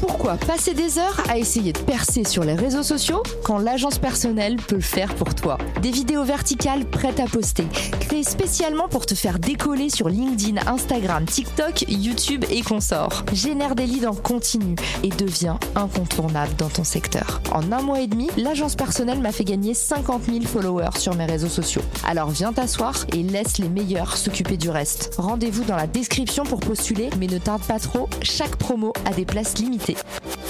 Pourquoi passer des heures à essayer de percer sur les réseaux sociaux quand l'agence personnelle peut le faire pour toi Des vidéos verticales prêtes à poster, créées spécialement pour te faire décoller sur LinkedIn, Instagram, TikTok, YouTube et consorts. Génère des leads en continu et deviens incontournable dans ton secteur. En un mois et demi, l'agence personnelle m'a fait gagner 50 000 followers sur mes réseaux sociaux. Alors viens t'asseoir et laisse les meilleurs s'occuper du reste. Rendez-vous dans la description pour postuler, mais ne tarde pas trop, chaque promo a des places limitées invité.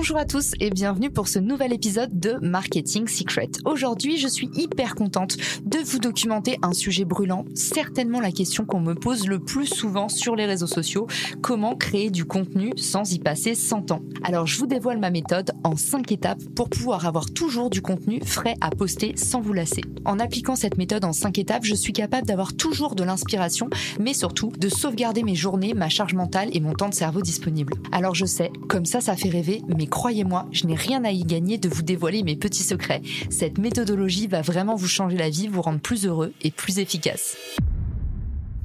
Bonjour à tous et bienvenue pour ce nouvel épisode de Marketing Secret. Aujourd'hui, je suis hyper contente de vous documenter un sujet brûlant, certainement la question qu'on me pose le plus souvent sur les réseaux sociaux, comment créer du contenu sans y passer 100 ans? Alors, je vous dévoile ma méthode en 5 étapes pour pouvoir avoir toujours du contenu frais à poster sans vous lasser. En appliquant cette méthode en 5 étapes, je suis capable d'avoir toujours de l'inspiration, mais surtout de sauvegarder mes journées, ma charge mentale et mon temps de cerveau disponible. Alors je sais, comme ça ça fait rêver, mais croyez-moi, je n'ai rien à y gagner de vous dévoiler mes petits secrets. Cette méthodologie va vraiment vous changer la vie, vous rendre plus heureux et plus efficace.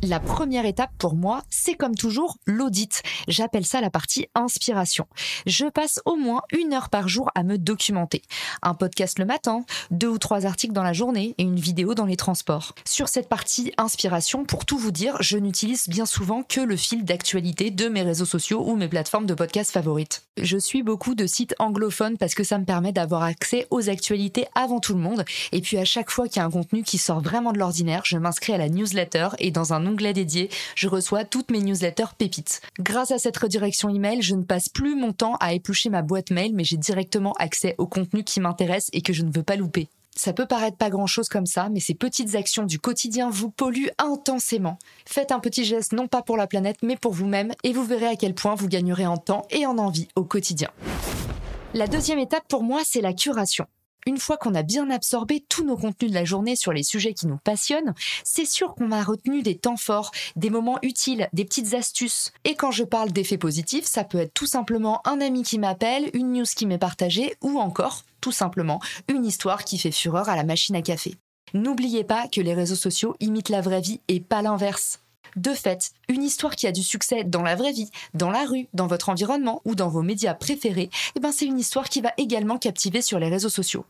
La première étape pour moi, c'est comme toujours l'audit. J'appelle ça la partie inspiration. Je passe au moins une heure par jour à me documenter. Un podcast le matin, deux ou trois articles dans la journée et une vidéo dans les transports. Sur cette partie inspiration, pour tout vous dire, je n'utilise bien souvent que le fil d'actualité de mes réseaux sociaux ou mes plateformes de podcast favorites. Je suis beaucoup de sites anglophones parce que ça me permet d'avoir accès aux actualités avant tout le monde. Et puis à chaque fois qu'il y a un contenu qui sort vraiment de l'ordinaire, je m'inscris à la newsletter et dans un dédié, je reçois toutes mes newsletters pépites. Grâce à cette redirection email, je ne passe plus mon temps à éplucher ma boîte mail, mais j'ai directement accès au contenu qui m'intéresse et que je ne veux pas louper. Ça peut paraître pas grand chose comme ça, mais ces petites actions du quotidien vous polluent intensément. Faites un petit geste non pas pour la planète, mais pour vous-même, et vous verrez à quel point vous gagnerez en temps et en envie au quotidien. La deuxième étape pour moi, c'est la curation une fois qu'on a bien absorbé tous nos contenus de la journée sur les sujets qui nous passionnent, c'est sûr qu'on a retenu des temps forts, des moments utiles, des petites astuces. Et quand je parle d'effets positifs, ça peut être tout simplement un ami qui m'appelle, une news qui m'est partagée, ou encore, tout simplement, une histoire qui fait fureur à la machine à café. N'oubliez pas que les réseaux sociaux imitent la vraie vie et pas l'inverse. De fait, une histoire qui a du succès dans la vraie vie, dans la rue, dans votre environnement ou dans vos médias préférés, eh ben c'est une histoire qui va également captiver sur les réseaux sociaux.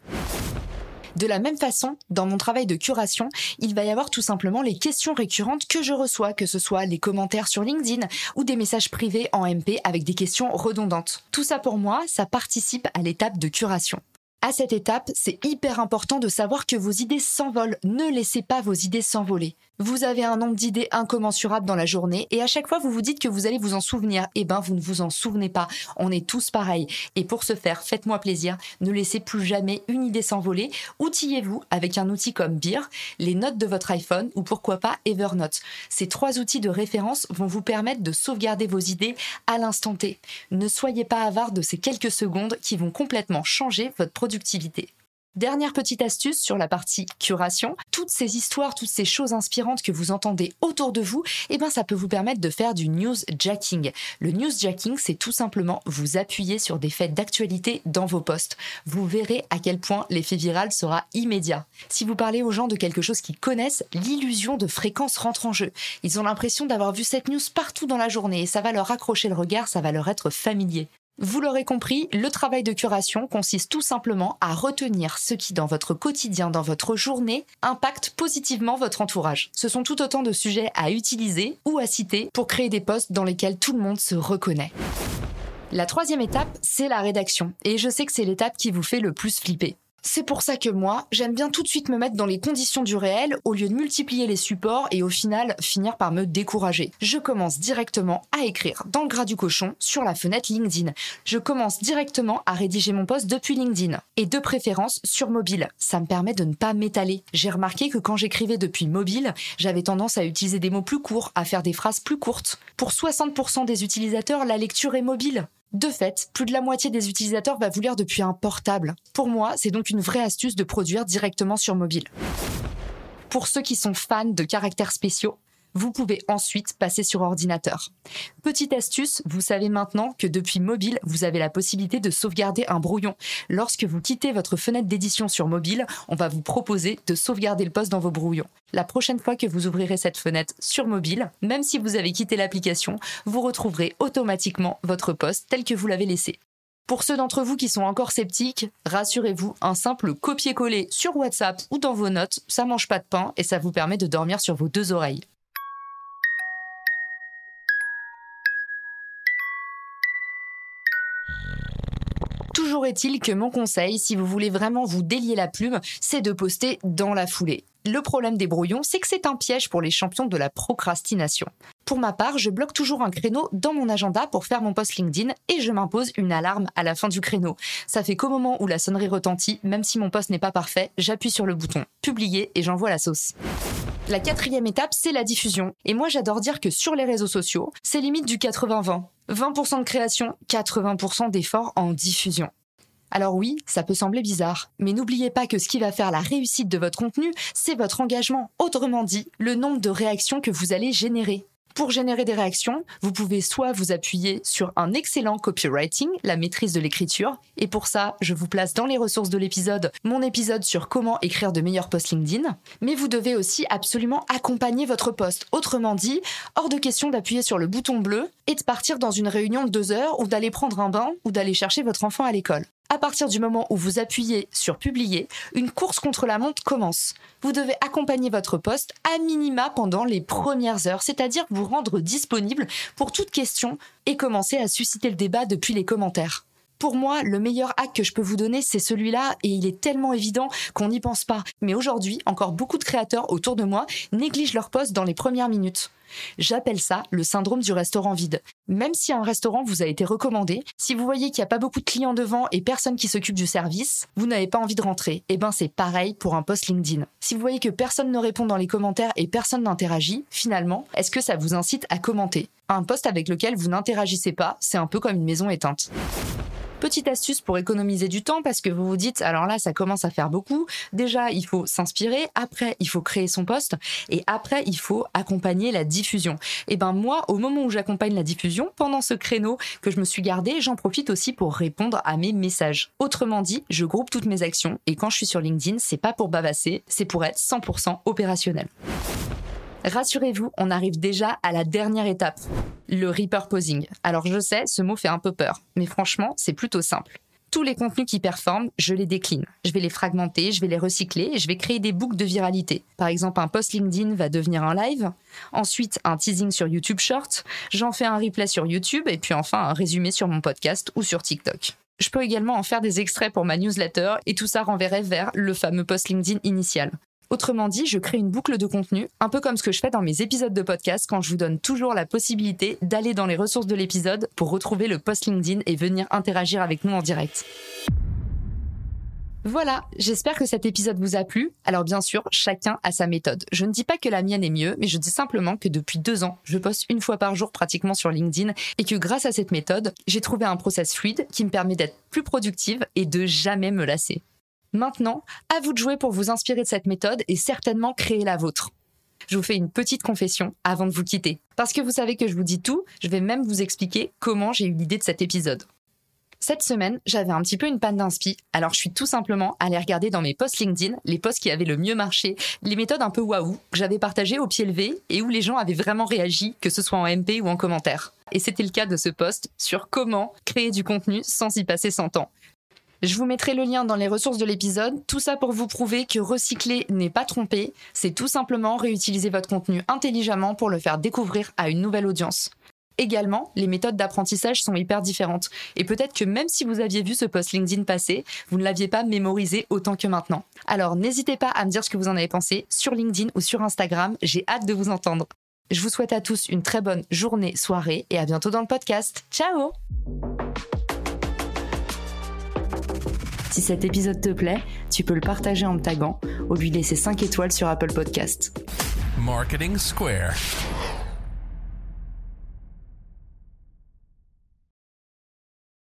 De la même façon, dans mon travail de curation, il va y avoir tout simplement les questions récurrentes que je reçois, que ce soit les commentaires sur LinkedIn ou des messages privés en MP avec des questions redondantes. Tout ça pour moi, ça participe à l'étape de curation. À cette étape, c'est hyper important de savoir que vos idées s'envolent. Ne laissez pas vos idées s'envoler. Vous avez un nombre d'idées incommensurable dans la journée et à chaque fois vous vous dites que vous allez vous en souvenir. Eh ben, vous ne vous en souvenez pas. On est tous pareils. Et pour ce faire, faites-moi plaisir. Ne laissez plus jamais une idée s'envoler. Outillez-vous avec un outil comme Beer, les notes de votre iPhone ou pourquoi pas Evernote. Ces trois outils de référence vont vous permettre de sauvegarder vos idées à l'instant T. Ne soyez pas avare de ces quelques secondes qui vont complètement changer votre productivité. Dernière petite astuce sur la partie curation, toutes ces histoires, toutes ces choses inspirantes que vous entendez autour de vous, eh ben ça peut vous permettre de faire du newsjacking. Le newsjacking, c'est tout simplement vous appuyer sur des faits d'actualité dans vos posts. Vous verrez à quel point l'effet viral sera immédiat. Si vous parlez aux gens de quelque chose qu'ils connaissent, l'illusion de fréquence rentre en jeu. Ils ont l'impression d'avoir vu cette news partout dans la journée et ça va leur accrocher le regard, ça va leur être familier. Vous l'aurez compris, le travail de curation consiste tout simplement à retenir ce qui, dans votre quotidien, dans votre journée, impacte positivement votre entourage. Ce sont tout autant de sujets à utiliser ou à citer pour créer des posts dans lesquels tout le monde se reconnaît. La troisième étape, c'est la rédaction. Et je sais que c'est l'étape qui vous fait le plus flipper. C'est pour ça que moi, j'aime bien tout de suite me mettre dans les conditions du réel au lieu de multiplier les supports et au final finir par me décourager. Je commence directement à écrire dans le gras du cochon sur la fenêtre LinkedIn. Je commence directement à rédiger mon post depuis LinkedIn et de préférence sur mobile. Ça me permet de ne pas m'étaler. J'ai remarqué que quand j'écrivais depuis mobile, j'avais tendance à utiliser des mots plus courts, à faire des phrases plus courtes. Pour 60% des utilisateurs, la lecture est mobile. De fait, plus de la moitié des utilisateurs va vous lire depuis un portable. Pour moi, c'est donc une vraie astuce de produire directement sur mobile. Pour ceux qui sont fans de caractères spéciaux, vous pouvez ensuite passer sur ordinateur. Petite astuce, vous savez maintenant que depuis mobile, vous avez la possibilité de sauvegarder un brouillon. Lorsque vous quittez votre fenêtre d'édition sur mobile, on va vous proposer de sauvegarder le poste dans vos brouillons. La prochaine fois que vous ouvrirez cette fenêtre sur mobile, même si vous avez quitté l'application, vous retrouverez automatiquement votre poste tel que vous l'avez laissé. Pour ceux d'entre vous qui sont encore sceptiques, rassurez-vous, un simple copier-coller sur WhatsApp ou dans vos notes, ça mange pas de pain et ça vous permet de dormir sur vos deux oreilles. Toujours est-il que mon conseil, si vous voulez vraiment vous délier la plume, c'est de poster dans la foulée. Le problème des brouillons, c'est que c'est un piège pour les champions de la procrastination. Pour ma part, je bloque toujours un créneau dans mon agenda pour faire mon post LinkedIn et je m'impose une alarme à la fin du créneau. Ça fait qu'au moment où la sonnerie retentit, même si mon post n'est pas parfait, j'appuie sur le bouton publier et j'envoie la sauce. La quatrième étape, c'est la diffusion. Et moi, j'adore dire que sur les réseaux sociaux, c'est limite du 80-20. 20% de création, 80% d'efforts en diffusion. Alors oui, ça peut sembler bizarre, mais n'oubliez pas que ce qui va faire la réussite de votre contenu, c'est votre engagement, autrement dit, le nombre de réactions que vous allez générer. Pour générer des réactions, vous pouvez soit vous appuyer sur un excellent copywriting, la maîtrise de l'écriture, et pour ça, je vous place dans les ressources de l'épisode mon épisode sur comment écrire de meilleurs posts LinkedIn, mais vous devez aussi absolument accompagner votre post. Autrement dit, hors de question d'appuyer sur le bouton bleu et de partir dans une réunion de deux heures ou d'aller prendre un bain ou d'aller chercher votre enfant à l'école. À partir du moment où vous appuyez sur publier, une course contre la montre commence. Vous devez accompagner votre poste à minima pendant les premières heures, c'est-à-dire vous rendre disponible pour toute question et commencer à susciter le débat depuis les commentaires. Pour moi, le meilleur hack que je peux vous donner, c'est celui-là, et il est tellement évident qu'on n'y pense pas. Mais aujourd'hui, encore beaucoup de créateurs autour de moi négligent leur poste dans les premières minutes. J'appelle ça le syndrome du restaurant vide. Même si un restaurant vous a été recommandé, si vous voyez qu'il n'y a pas beaucoup de clients devant et personne qui s'occupe du service, vous n'avez pas envie de rentrer. Et eh ben c'est pareil pour un post LinkedIn. Si vous voyez que personne ne répond dans les commentaires et personne n'interagit, finalement, est-ce que ça vous incite à commenter? Un post avec lequel vous n'interagissez pas, c'est un peu comme une maison éteinte. Petite astuce pour économiser du temps parce que vous vous dites, alors là, ça commence à faire beaucoup. Déjà, il faut s'inspirer. Après, il faut créer son poste. Et après, il faut accompagner la diffusion. Et eh ben, moi, au moment où j'accompagne la diffusion, pendant ce créneau que je me suis gardé, j'en profite aussi pour répondre à mes messages. Autrement dit, je groupe toutes mes actions et quand je suis sur LinkedIn, c'est pas pour bavasser, c'est pour être 100% opérationnel. Rassurez-vous, on arrive déjà à la dernière étape, le repurposing. Alors je sais, ce mot fait un peu peur, mais franchement, c'est plutôt simple. Tous les contenus qui performent, je les décline. Je vais les fragmenter, je vais les recycler et je vais créer des boucles de viralité. Par exemple, un post LinkedIn va devenir un live, ensuite un teasing sur YouTube Short, j'en fais un replay sur YouTube et puis enfin un résumé sur mon podcast ou sur TikTok. Je peux également en faire des extraits pour ma newsletter et tout ça renverrait vers le fameux post LinkedIn initial. Autrement dit, je crée une boucle de contenu, un peu comme ce que je fais dans mes épisodes de podcast quand je vous donne toujours la possibilité d'aller dans les ressources de l'épisode pour retrouver le post LinkedIn et venir interagir avec nous en direct. Voilà, j'espère que cet épisode vous a plu. Alors bien sûr, chacun a sa méthode. Je ne dis pas que la mienne est mieux, mais je dis simplement que depuis deux ans, je poste une fois par jour pratiquement sur LinkedIn et que grâce à cette méthode, j'ai trouvé un process fluide qui me permet d'être plus productive et de jamais me lasser. Maintenant, à vous de jouer pour vous inspirer de cette méthode et certainement créer la vôtre. Je vous fais une petite confession avant de vous quitter. Parce que vous savez que je vous dis tout, je vais même vous expliquer comment j'ai eu l'idée de cet épisode. Cette semaine, j'avais un petit peu une panne d'inspi, alors je suis tout simplement allée regarder dans mes posts LinkedIn les posts qui avaient le mieux marché, les méthodes un peu waouh que j'avais partagées au pied levé et où les gens avaient vraiment réagi, que ce soit en MP ou en commentaire. Et c'était le cas de ce post sur comment créer du contenu sans y passer 100 ans. Je vous mettrai le lien dans les ressources de l'épisode. Tout ça pour vous prouver que recycler n'est pas tromper. C'est tout simplement réutiliser votre contenu intelligemment pour le faire découvrir à une nouvelle audience. Également, les méthodes d'apprentissage sont hyper différentes. Et peut-être que même si vous aviez vu ce post LinkedIn passer, vous ne l'aviez pas mémorisé autant que maintenant. Alors n'hésitez pas à me dire ce que vous en avez pensé sur LinkedIn ou sur Instagram. J'ai hâte de vous entendre. Je vous souhaite à tous une très bonne journée, soirée et à bientôt dans le podcast. Ciao Si cet épisode te plaît, tu peux le partager en me taguant ou lui laisser 5 étoiles sur Apple Podcast. Marketing Square.